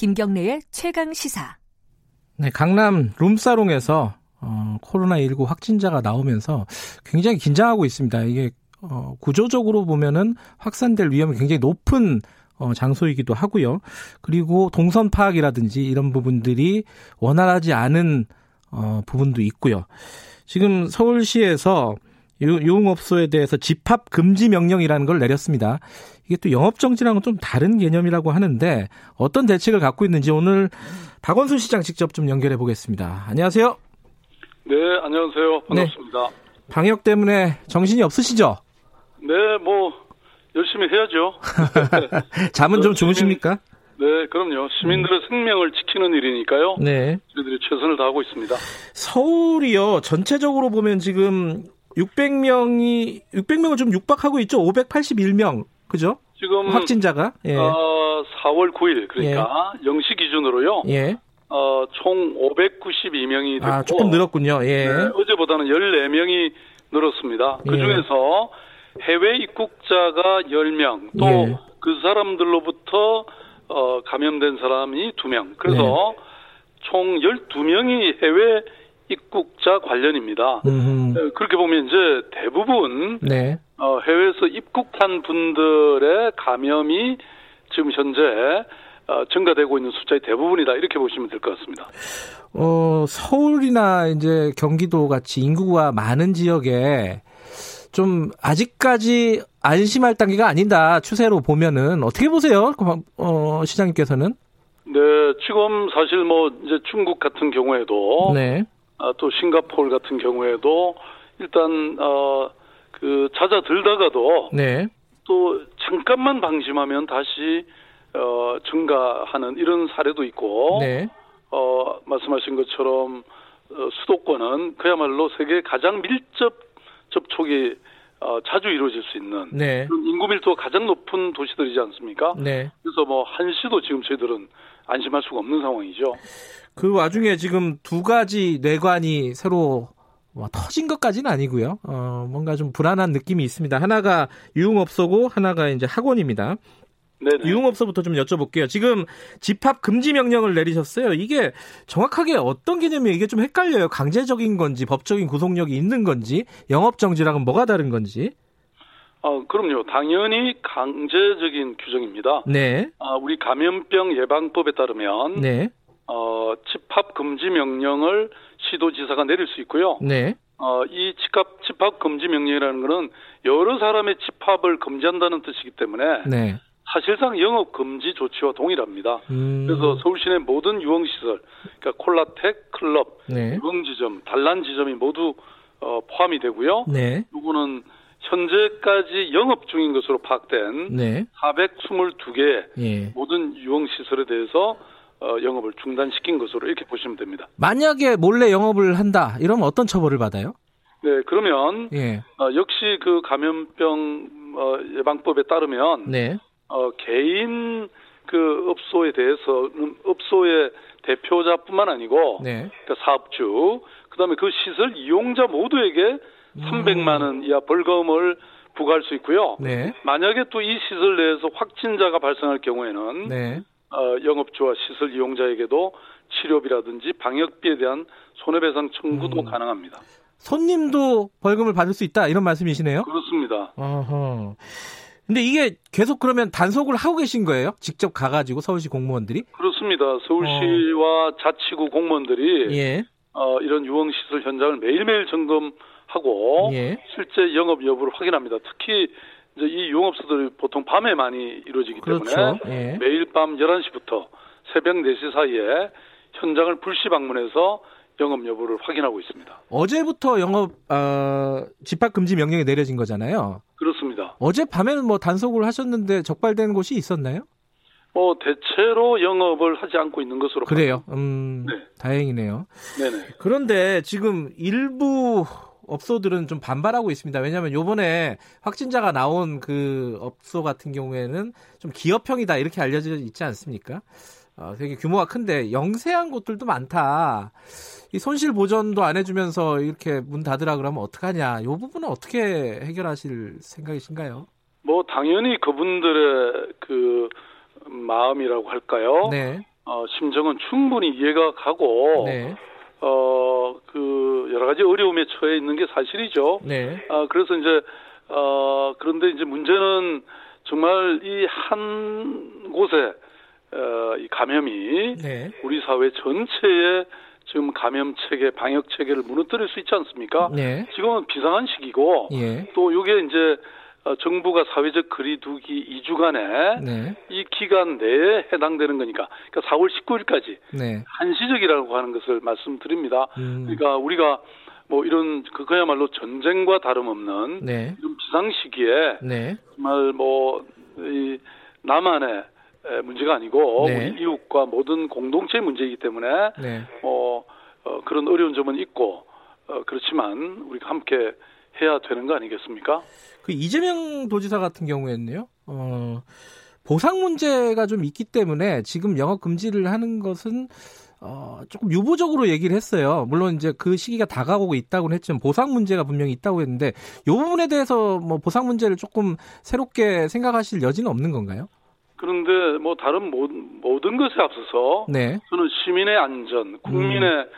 김경래의 최강 시사. 네, 강남 룸사롱에서 어, 코로나19 확진자가 나오면서 굉장히 긴장하고 있습니다. 이게 어, 구조적으로 보면은 확산될 위험이 굉장히 높은 어, 장소이기도 하고요. 그리고 동선 파악이라든지 이런 부분들이 원활하지 않은 어, 부분도 있고요. 지금 서울시에서 유흥업소에 대해서 집합 금지 명령이라는 걸 내렸습니다. 이게 또 영업 정지랑은 좀 다른 개념이라고 하는데 어떤 대책을 갖고 있는지 오늘 박원순 시장 직접 좀 연결해 보겠습니다. 안녕하세요. 네, 안녕하세요. 반갑습니다. 네. 방역 때문에 정신이 없으시죠? 네, 뭐 열심히 해야죠. 잠은 좀 주무십니까? 네, 그럼요. 시민들의 음. 생명을 지키는 일이니까요. 네. 저희들이 최선을 다하고 있습니다. 서울이요. 전체적으로 보면 지금 600명이 600명을 좀 육박하고 있죠. 581명. 그죠? 지금 확진자가 예. 어, 4월 9일 그러니까 예. 0시 기준으로요. 예. 어, 총 592명이 됐고 아, 조금 늘었군요. 예. 네, 어제보다는 14명이 늘었습니다. 그 예. 중에서 해외 입국자가 10명, 또그 예. 사람들로부터 어, 감염된 사람이 2명. 그래서 네. 총 12명이 해외 입국자 관련입니다. 음흠. 그렇게 보면 이제 대부분 네. 어, 해외에서 입국한 분들의 감염이 지금 현재 어, 증가되고 있는 숫자의 대부분이다 이렇게 보시면 될 것 같습니다. 어, 서울이나 이제 경기도 같이 인구가 많은 지역에 좀 아직까지 안심할 단계가 아니다 추세로 보면은 어떻게 보세요, 어, 시장님께서는? 네, 지금 사실 뭐 이제 중국 같은 경우에도 네. 아, 또 싱가포르 같은 경우에도 일단 어, 그 잦아들다가도 네. 또 잠깐만 방심하면 다시 어, 증가하는 이런 사례도 있고 네. 어, 말씀하신 것처럼 어, 수도권은 그야말로 세계 가장 밀접 접촉이 어, 자주 이루어질 수 있는 네. 인구 밀도가 가장 높은 도시들이지 않습니까? 네. 그래서 뭐 한시도 지금 저희들은 안심할 수가 없는 상황이죠. 그 와중에 지금 두 가지 뇌관이 새로 뭐 터진 것까지는 아니고요. 어, 뭔가 좀 불안한 느낌이 있습니다. 하나가 유흥업소고 하나가 이제 학원입니다. 네네. 유흥업소부터 좀 여쭤볼게요. 지금 집합 금지 명령을 내리셨어요. 이게 정확하게 어떤 개념이에요? 이게 좀 헷갈려요. 강제적인 건지 법적인 구속력이 있는 건지 영업 정지랑은 뭐가 다른 건지? 어, 그럼요. 당연히 강제적인 규정입니다. 네. 아, 우리 감염병 예방법에 따르면 네. 어, 집합 금지 명령을 시도지사가 내릴 수 있고요. 네. 어, 이 집합, 집합 금지 명령이라는 것은 여러 사람의 집합을 금지한다는 뜻이기 때문에 네. 사실상 영업 금지 조치와 동일합니다. 음. 그래서 서울시내 모든 유흥 시설, 그러니까 콜라텍, 클럽, 네. 유흥 지점, 단란 지점이 모두 어, 포함이 되고요. 네. 이거는 현재까지 영업 중인 것으로 파악된 네. 422개 예. 모든 유흥시설에 대해서 어, 영업을 중단시킨 것으로 이렇게 보시면 됩니다. 만약에 몰래 영업을 한다, 이러면 어떤 처벌을 받아요? 네, 그러면 예. 어, 역시 그 감염병 어, 예방법에 따르면 네. 어, 개인 그 업소에 대해서 업소의 대표자뿐만 아니고 네. 그 사업주 그다음에 그 시설 이용자 모두에게 음. 300만 원 이하 벌금을 부과할 수 있고요. 네. 만약에 또 이 시설 내에서 확진자가 발생할 경우에는 네. 어, 영업주와 시설 이용자에게도 치료비라든지 방역비에 대한 손해배상 청구도 음. 가능합니다. 손님도 벌금을 받을 수 있다 이런 말씀이시네요. 그렇습니다. 어허. 근데 이게 계속 그러면 단속을 하고 계신 거예요? 직접 가가지고 서울시 공무원들이? 그렇습니다. 서울시와 어. 자치구 공무원들이 예. 어, 이런 유흥시설 현장을 매일매일 점검 하고 예. 실제 영업 여부를 확인합니다. 특히 이제 이 유흥업소들이 보통 밤에 많이 이루어지기 그렇죠. 때문에 예. 매일 밤 11시부터 새벽 4시 사이에 현장을 불시 방문해서 영업 여부를 확인하고 있습니다. 어제부터 영업 어, 집합 금지 명령이 내려진 거잖아요. 그렇습니다. 어제 밤에는 뭐 단속을 하셨는데 적발된 곳이 있었나요? 뭐 대체로 영업을 하지 않고 있는 것으로 그래요. 음, 네. 다행이네요. 네네. 그런데 지금 일부 업소들은 좀 반발하고 있습니다. 왜냐하면 요번에 확진자가 나온 그 업소 같은 경우에는 좀 기업형이다 이렇게 알려져 있지 않습니까? 어, 되게 규모가 큰데 영세한 곳들도 많다. 이 손실 보전도 안 해주면서 이렇게 문 닫으라 그러면 어떡하냐. 이 부분은 어떻게 해결하실 생각이신가요? 뭐 당연히 그분들의 그 마음이라고 할까요? 네. 어, 심정은 충분히 이해가 가고 네. 어, 그 여러 가지 어려움에 처해 있는 게 사실이죠. 네. 아, 그래서 이제 어, 그런데 이제 문제는 정말 이 한 곳에 어, 이 감염이 네. 우리 사회 전체에 지금 감염 체계, 방역 체계를 무너뜨릴 수 있지 않습니까? 네. 지금은 비상한 시기고 예. 또 이게 이제 어, 정부가 사회적 거리두기 2주간에 네. 이 기간 내에 해당되는 거니까 그러니까 4월 19일까지 네. 한시적이라고 하는 것을 말씀드립니다. 음. 그러니까 우리가 뭐 이런 그 그야말로 전쟁과 다름없는 네. 이런 비상 시기에 네. 정말 뭐 이 남한의 문제가 아니고 네. 우리 이웃과 모든 공동체의 문제이기 때문에 네. 뭐 어, 그런 어려운 점은 있고 어, 그렇지만 우리가 함께 해야 되는 거 아니겠습니까? 그 이재명 도지사 같은 경우에는요. 어, 보상 문제가 좀 있기 때문에 지금 영업 금지를 하는 것은 어, 조금 유보적으로 얘기를 했어요. 물론 이제 그 시기가 다가오고 있다고는 했지만 보상 문제가 분명히 있다고 했는데 이 부분에 대해서 뭐 보상 문제를 조금 새롭게 생각하실 여지는 없는 건가요? 그런데 뭐 다른 모든 것에 앞서서 네. 저는 시민의 안전, 국민의 음.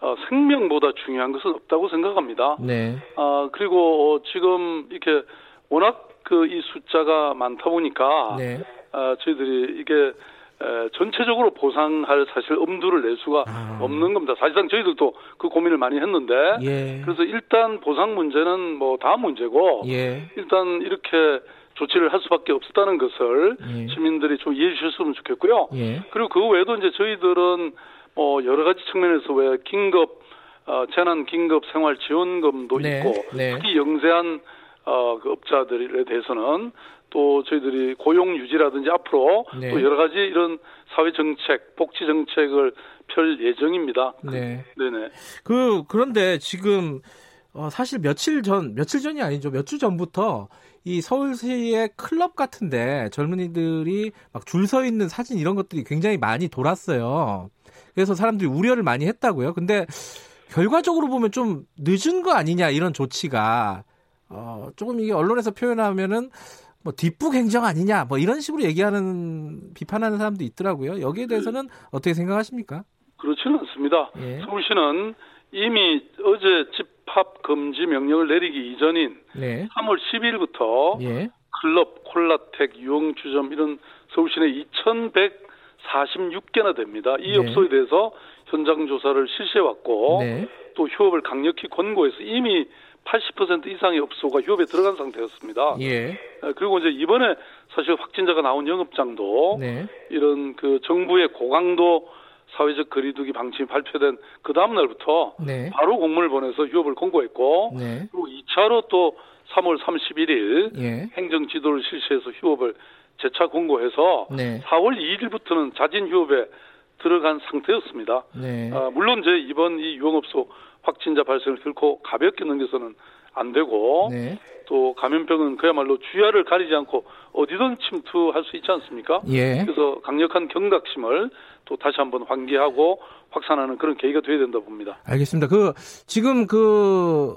어, 생명보다 중요한 것은 없다고 생각합니다. 네. 아 그리고 지금 이렇게 워낙 그 이 숫자가 많다 보니까 네. 아, 저희들이 이게 에, 전체적으로 보상할 사실 엄두를 낼 수가 아. 없는 겁니다. 사실상 저희들도 그 고민을 많이 했는데 예. 그래서 일단 보상 문제는 뭐 다음 문제고 예. 일단 이렇게 조치를 할 수밖에 없었다는 것을 예. 시민들이 좀 이해해 주셨으면 좋겠고요. 예. 그리고 그 외에도 이제 저희들은 뭐 여러 가지 측면에서 왜 긴급 어, 재난 긴급 생활 지원금도 네. 있고 네. 특히 영세한 어, 그 업자들에 대해서는 또 저희들이 고용 유지라든지 앞으로 네. 또 여러 가지 이런 사회 정책, 복지 정책을 펼 예정입니다. 네. 네네. 그 그런데 지금 어, 사실 며칠 전 며칠 전이 아니죠. 몇 주 전부터 이 서울시의 클럽 같은데 젊은이들이 막 줄 서 있는 사진 이런 것들이 굉장히 많이 돌았어요. 그래서 사람들이 우려를 많이 했다고요. 근데 결과적으로 보면 좀 늦은 거 아니냐 이런 조치가 어, 조금 이게 언론에서 표현하면은 뭐 뒷북 행정 아니냐 뭐 이런 식으로 얘기하는 비판하는 사람도 있더라고요. 여기에 대해서는 어떻게 생각하십니까? 그렇지는 않습니다. 예. 서울시는 이미 어제 집합 금지 명령을 내리기 이전인 네. 3월 10일부터 예. 클럽, 콜라텍, 유흥주점 이런 서울시 내 2,146개나 됩니다. 이 네. 업소에 대해서 현장 조사를 실시해 왔고 네. 또 휴업을 강력히 권고해서 이미 80% 이상의 업소가 휴업에 들어간 상태였습니다. 예. 그리고 이제 이번에 사실 확진자가 나온 영업장도 네. 이런 그 정부의 고강도 사회적 거리두기 방침이 발표된 그 다음 날부터 네. 바로 공문을 보내서 휴업을 공고했고 네. 그리고 2차로 또 3월 31일 예. 행정 지도를 실시해서 휴업을 재차 공고해서 네. 4월 2일부터는 자진 휴업에 들어간 상태였습니다. 네. 아, 물론 제 이번 이 유흥업소 확진자 발생을 결코 가볍게 넘겨서는 안 되고 네. 또 감염병은 그야말로 주야를 가리지 않고 어디든 침투할 수 있지 않습니까? 예. 그래서 강력한 경각심을 또 다시 한번 환기하고 확산하는 그런 계기가 돼야 된다 봅니다. 알겠습니다. 그 지금 그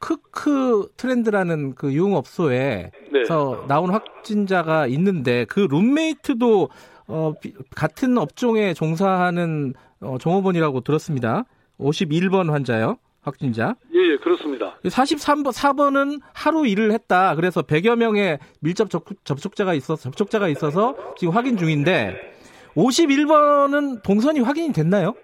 크크 트렌드라는 그 유흥업소에서 네. 나온 확진자가 있는데 그 룸메이트도 어, 같은 업종에 종사하는 어, 종업원이라고 들었습니다. 51번 환자요. 확진자. 예, 예, 그렇습니다. 43번, 4번은 하루 일을 했다. 그래서 100여 명의 밀접 접촉 자가 있어서, 접촉자가 있어서 지금 확인 중인데, 51번은 동선이 확인이 됐나요?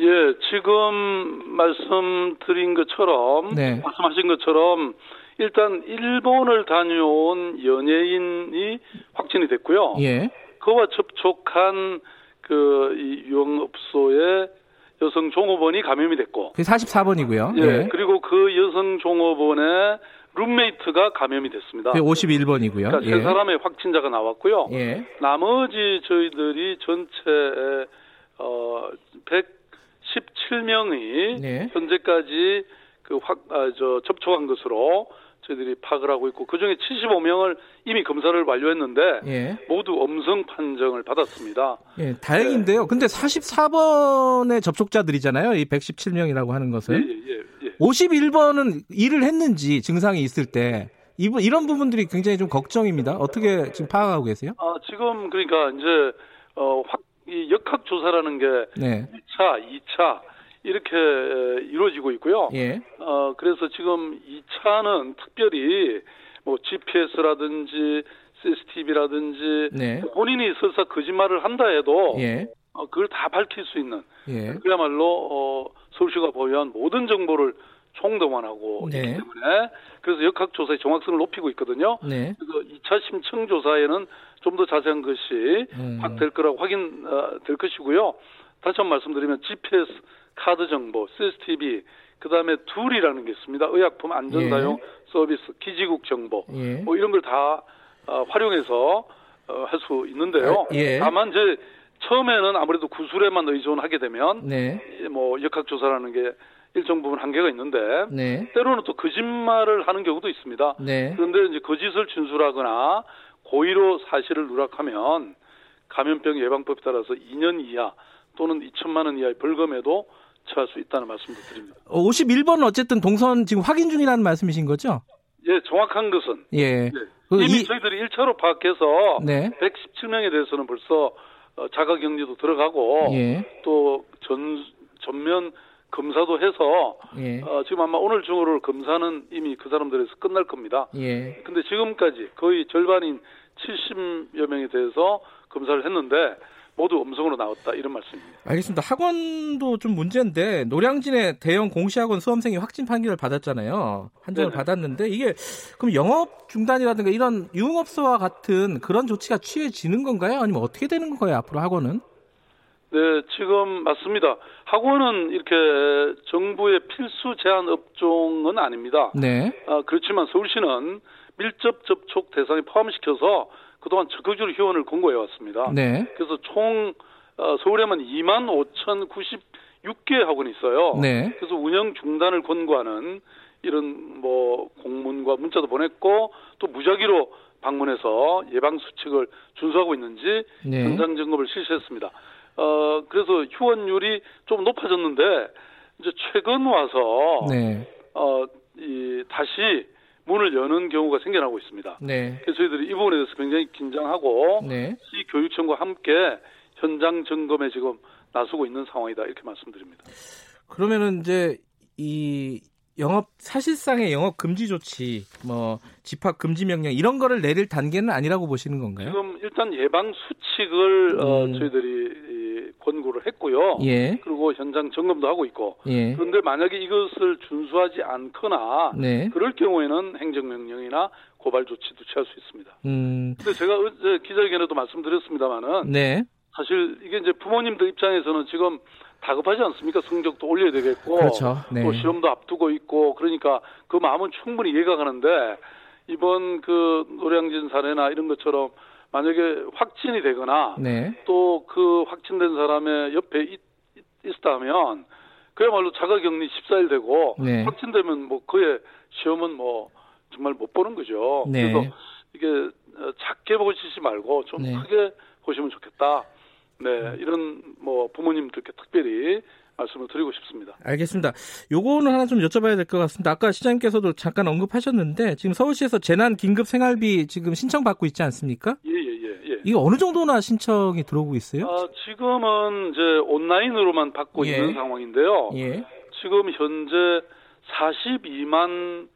예, 지금 말씀드린 것처럼, 네. 말씀하신 것처럼, 일단 일본을 다녀온 연예인이 확진이 됐고요. 예. 그와 접촉한 그이 유흥업소의 여성 종업원이 감염이 됐고. 그 44번이고요. 예, 예. 그리고 그 여성 종업원의 룸메이트가 감염이 됐습니다. 그 51번이고요. 그러니까 예. 세 사람의 확진자가 나왔고요. 예. 나머지 저희들이 전체 어 117명이 네. 현재까지 그 확, 아, 저, 접촉한 것으로 저희들이 파악을 하고 있고 그 중에 75명을 이미 검사를 완료했는데 예. 모두 음성 판정을 받았습니다. 예, 다행인데요. 네. 근데 44번의 접촉자들이잖아요. 이 117명이라고 하는 것은. 예, 예, 예. 51번은 일을 했는지 증상이 있을 때 이분 이런 부분들이 굉장히 좀 걱정입니다. 어떻게 지금 파악하고 계세요? 아, 지금 그러니까 이제 어, 확, 이 역, 조사라는 게 네. 1차, 2차 이렇게 이루어지고 있고요. 예. 어 그래서 지금 2차는 특별히 뭐 GPS라든지 CCTV라든지 네. 본인이 설사 거짓말을 한다 해도 예. 어, 그걸 다 밝힐 수 있는 예. 그야말로 어, 서울시가 보유한 모든 정보를 총동원하고 네. 있기 때문에 그래서 역학조사의 정확성을 높이고 있거든요. 네. 그래서 2차 심층 조사에는 좀 더 자세한 것이 음. 확될 거라고 확인될 어, 것이고요. 다시 한 번 말씀드리면 GPS 카드 정보, CCTV, 그 다음에 둘이라는 게 있습니다. 의약품 안전사용 예. 서비스, 기지국 정보, 예. 뭐 이런 걸다 어, 활용해서 어, 할 수 있는데요. 아, 예. 다만 이제 처음에는 아무래도 구술에만 의존하게 되면 네. 뭐 역학조사라는 게 일정 부분 한계가 있는데 네. 때로는 또 거짓말을 하는 경우도 있습니다. 네. 그런데 이제 거짓을 진술하거나 고의로 사실을 누락하면 감염병 예방법에 따라서 2년 이하 또는 2천만 원 이하의 벌금에도 처할 수 있다는 말씀도 드립니다. 51번은 어쨌든 동선 지금 확인 중이라는 말씀이신 거죠? 예, 정확한 것은 예. 예. 그 이미 이... 저희들이 1차로 파악해서 네. 117명에 대해서는 벌써 어, 자가 격리도 들어가고 예. 전면 검사도 해서 예. 어, 지금 아마 오늘 중으로 검사는 이미 그 사람들에서 끝날 겁니다. 예. 근데 지금까지 거의 절반인 70여 명에 대해서 검사를 했는데 모두 음성으로 나왔다 이런 말씀입니다. 알겠습니다. 학원도 좀 문제인데 노량진의 대형 공시학원 수험생이 확진 판결을 받았잖아요. 판정을 네네. 받았는데 이게 그럼 영업 중단이라든가 이런 유흥업소와 같은 그런 조치가 취해지는 건가요? 아니면 어떻게 되는 건가요? 앞으로 학원은? 네, 지금 맞습니다. 학원은 이렇게 정부의 필수 제한 업종은 아닙니다. 네. 아, 그렇지만 서울시는 밀접 접촉 대상에 포함시켜서 그동안 적극적으로 휴원을 권고해 왔습니다. 네. 그래서 총 어, 서울에만 2만 5,096개 학원이 있어요. 네. 그래서 운영 중단을 권고하는 이런 뭐 공문과 문자도 보냈고 또 무작위로 방문해서 예방 수칙을 준수하고 있는지 네. 현장 점검을 실시했습니다. 어 그래서 휴원율이 좀 높아졌는데 이제 최근 와서 네. 어 이 다시 문을 여는 경우가 생겨나고 있습니다. 네. 그래서 저희들이 이 부분에 대해서 굉장히 긴장하고 네. 시 교육청과 함께 현장 점검에 지금 나서고 있는 상황이다 이렇게 말씀드립니다. 그러면은 이제 이 영업 사실상의 영업 금지 조치, 뭐 집합 금지 명령 이런 거를 내릴 단계는 아니라고 보시는 건가요? 지금 일단 예방 수칙을 어, 음. 어, 저희들이 권고를 했고요. 예. 그리고 현장 점검도 하고 있고. 예. 그런데 만약에 이것을 준수하지 않거나 네. 그럴 경우에는 행정명령이나 고발 조치도 취할 수 있습니다. 음. 근데 제가 어제 기자회견에도 말씀드렸습니다마는 네. 사실 이게 이제 부모님들 입장에서는 지금 다급하지 않습니까? 성적도 올려야 되겠고 그렇죠. 네. 또 시험도 앞두고 있고 그러니까 그 마음은 충분히 이해가 가는데 이번 그 노량진 사례나 이런 것처럼 만약에 확진이 되거나 네. 또그 확진된 사람의 옆에 있, 있다면 그야말로 자가격리 14일 되고 네. 확진되면 뭐 그의 시험은 뭐 정말 못 보는 거죠. 네. 그래서 이게 어, 작게 보시지 말고 좀 네. 크게 보시면 좋겠다. 네, 이런 뭐 부모님들께 특별히 말씀을 드리고 싶습니다. 알겠습니다. 요거는 하나 좀 여쭤봐야 될 것 같습니다. 아까 시장님께서도 잠깐 언급하셨는데 지금 서울시에서 재난 긴급 생활비 지금 신청 받고 있지 않습니까? 예, 예, 예. 예. 이거 어느 정도나 신청이 들어오고 있어요? 아, 지금은 이제 온라인으로만 받고 예. 있는 상황인데요. 예. 지금 현재 42만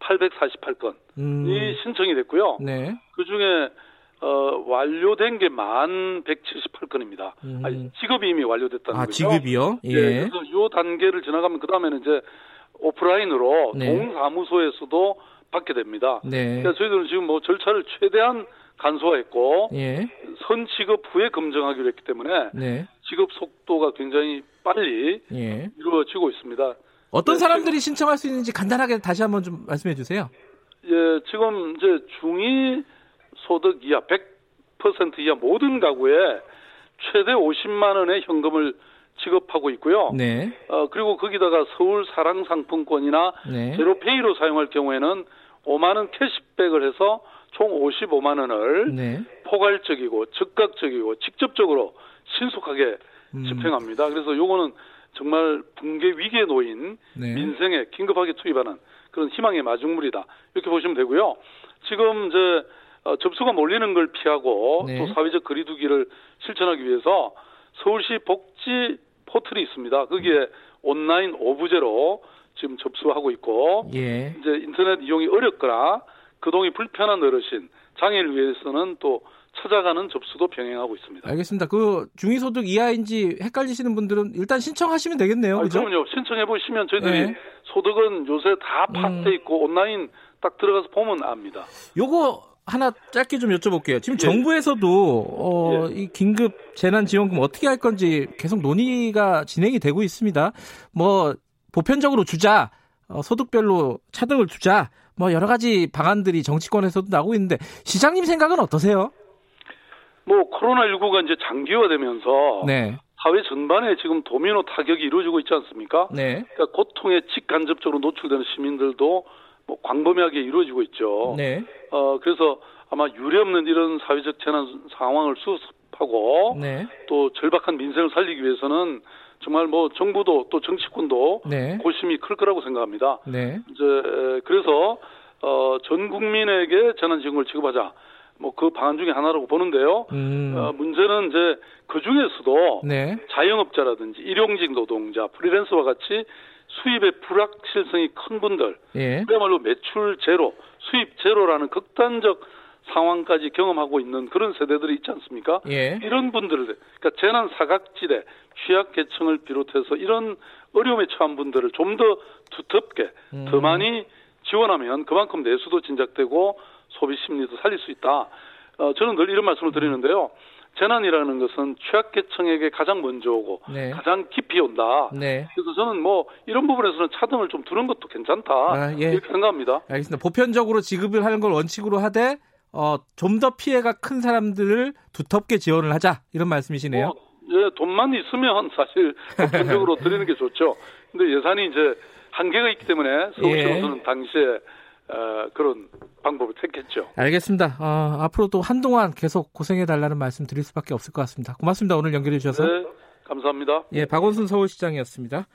848건이 음. 신청이 됐고요. 네. 그 중에 어, 완료된 게만 178건입니다. 음. 아니, 지급이 이미 완료됐다는 아, 거죠. 지급이요? 예. 네, 그래서 요 단계를 지나가면 그 다음에는 이제 오프라인으로 네. 동사무소에서도 받게 됩니다. 네. 그래서 저희들은 지금 뭐 절차를 최대한 간소화했고 예. 선 지급 후에 검증하기로 했기 때문에 네. 지급 속도가 굉장히 빨리 예. 이루어지고 있습니다. 어떤 네, 사람들이 신청할 수 있는지 간단하게 다시 한번 좀 말씀해 주세요. 예, 지금 이제 중위 소득 이하 100% 이하 모든 가구에 최대 50만 원의 현금을 지급하고 있고요. 네. 어, 그리고 거기다가 서울 사랑 상품권이나 네. 제로페이로 사용할 경우에는 5만 원 캐시백을 해서 총 55만 원을 네. 포괄적이고 즉각적이고 직접적으로 신속하게 음. 집행합니다. 그래서 요거는 정말 붕괴 위기에 놓인 네. 민생에 긴급하게 투입하는 그런 희망의 마중물이다. 이렇게 보시면 되고요. 지금 이제 어, 접수가 몰리는 걸 피하고 네. 또 사회적 거리두기를 실천하기 위해서 서울시 복지 포털이 있습니다. 거기에 온라인 오부제로 지금 접수하고 있고 예. 이제 인터넷 이용이 어렵거나 그동이 불편한 어르신 장애를 위해서는 또 찾아가는 접수도 병행하고 있습니다. 알겠습니다. 그 중위소득 이하인지 헷갈리시는 분들은 일단 신청하시면 되겠네요. 그죠? 그럼요. 신청해 보시면 저희들이 네. 소득은 요새 다 파악돼 음. 있고 온라인 딱 들어가서 보면 압니다. 요거 하나 짧게 좀 여쭤볼게요. 지금 예. 정부에서도 어, 예. 이 긴급 재난지원금 어떻게 할 건지 계속 논의가 진행이 되고 있습니다. 뭐 보편적으로 주자, 어, 소득별로 차등을 주자, 뭐 여러 가지 방안들이 정치권에서도 나오고 있는데 시장님 생각은 어떠세요? 뭐 코로나 19가 이제 장기화되면서 네. 사회 전반에 지금 도미노 타격이 이루어지고 있지 않습니까? 네. 그러니까 고통에 직간접적으로 노출되는 시민들도 뭐 광범위하게 이루어지고 있죠. 네. 어 그래서 아마 유례없는 이런 사회적 재난 상황을 수습하고 네. 또 절박한 민생을 살리기 위해서는 정말 뭐 정부도 또 정치권도 네. 고심이 클 거라고 생각합니다. 네. 이제 그래서 어, 전 국민에게 재난지원금을 지급하자. 뭐 그 방안 중에 하나라고 보는데요. 음. 어, 문제는 이제 그 중에서도 네. 자영업자라든지 일용직 노동자, 프리랜서와 같이 수입의 불확실성이 큰 분들, 예. 그야말로 매출 제로, 수입 제로라는 극단적 상황까지 경험하고 있는 그런 세대들이 있지 않습니까? 예. 이런 분들, 그러니까 재난 사각지대, 취약 계층을 비롯해서 이런 어려움에 처한 분들을 좀 더 두텁게, 음. 더 많이 지원하면 그만큼 내수도 진작되고 소비 심리도 살릴 수 있다. 어, 저는 늘 이런 말씀을 드리는데요. 재난이라는 것은 취약계층에게 가장 먼저 오고 네. 가장 깊이 온다. 네. 그래서 저는 뭐 이런 부분에서는 차등을 좀 두는 것도 괜찮다. 아, 예. 이렇게 생각합니다. 알겠습니다. 보편적으로 지급을 하는 걸 원칙으로 하되 어, 좀 더 피해가 큰 사람들을 두텁게 지원을 하자 이런 말씀이시네요. 어, 예, 돈만 있으면 사실 보편적으로 드리는 게 좋죠. 근데 예산이 이제 한계가 있기 때문에 서울시로서는 예. 당시에 어, 그런 방법을 택했죠. 알겠습니다. 어, 앞으로도 한동안 계속 고생해 달라는 말씀 드릴 수밖에 없을 것 같습니다. 고맙습니다. 오늘 연결해 주셔서. 네, 감사합니다. 예, 박원순 서울시장이었습니다.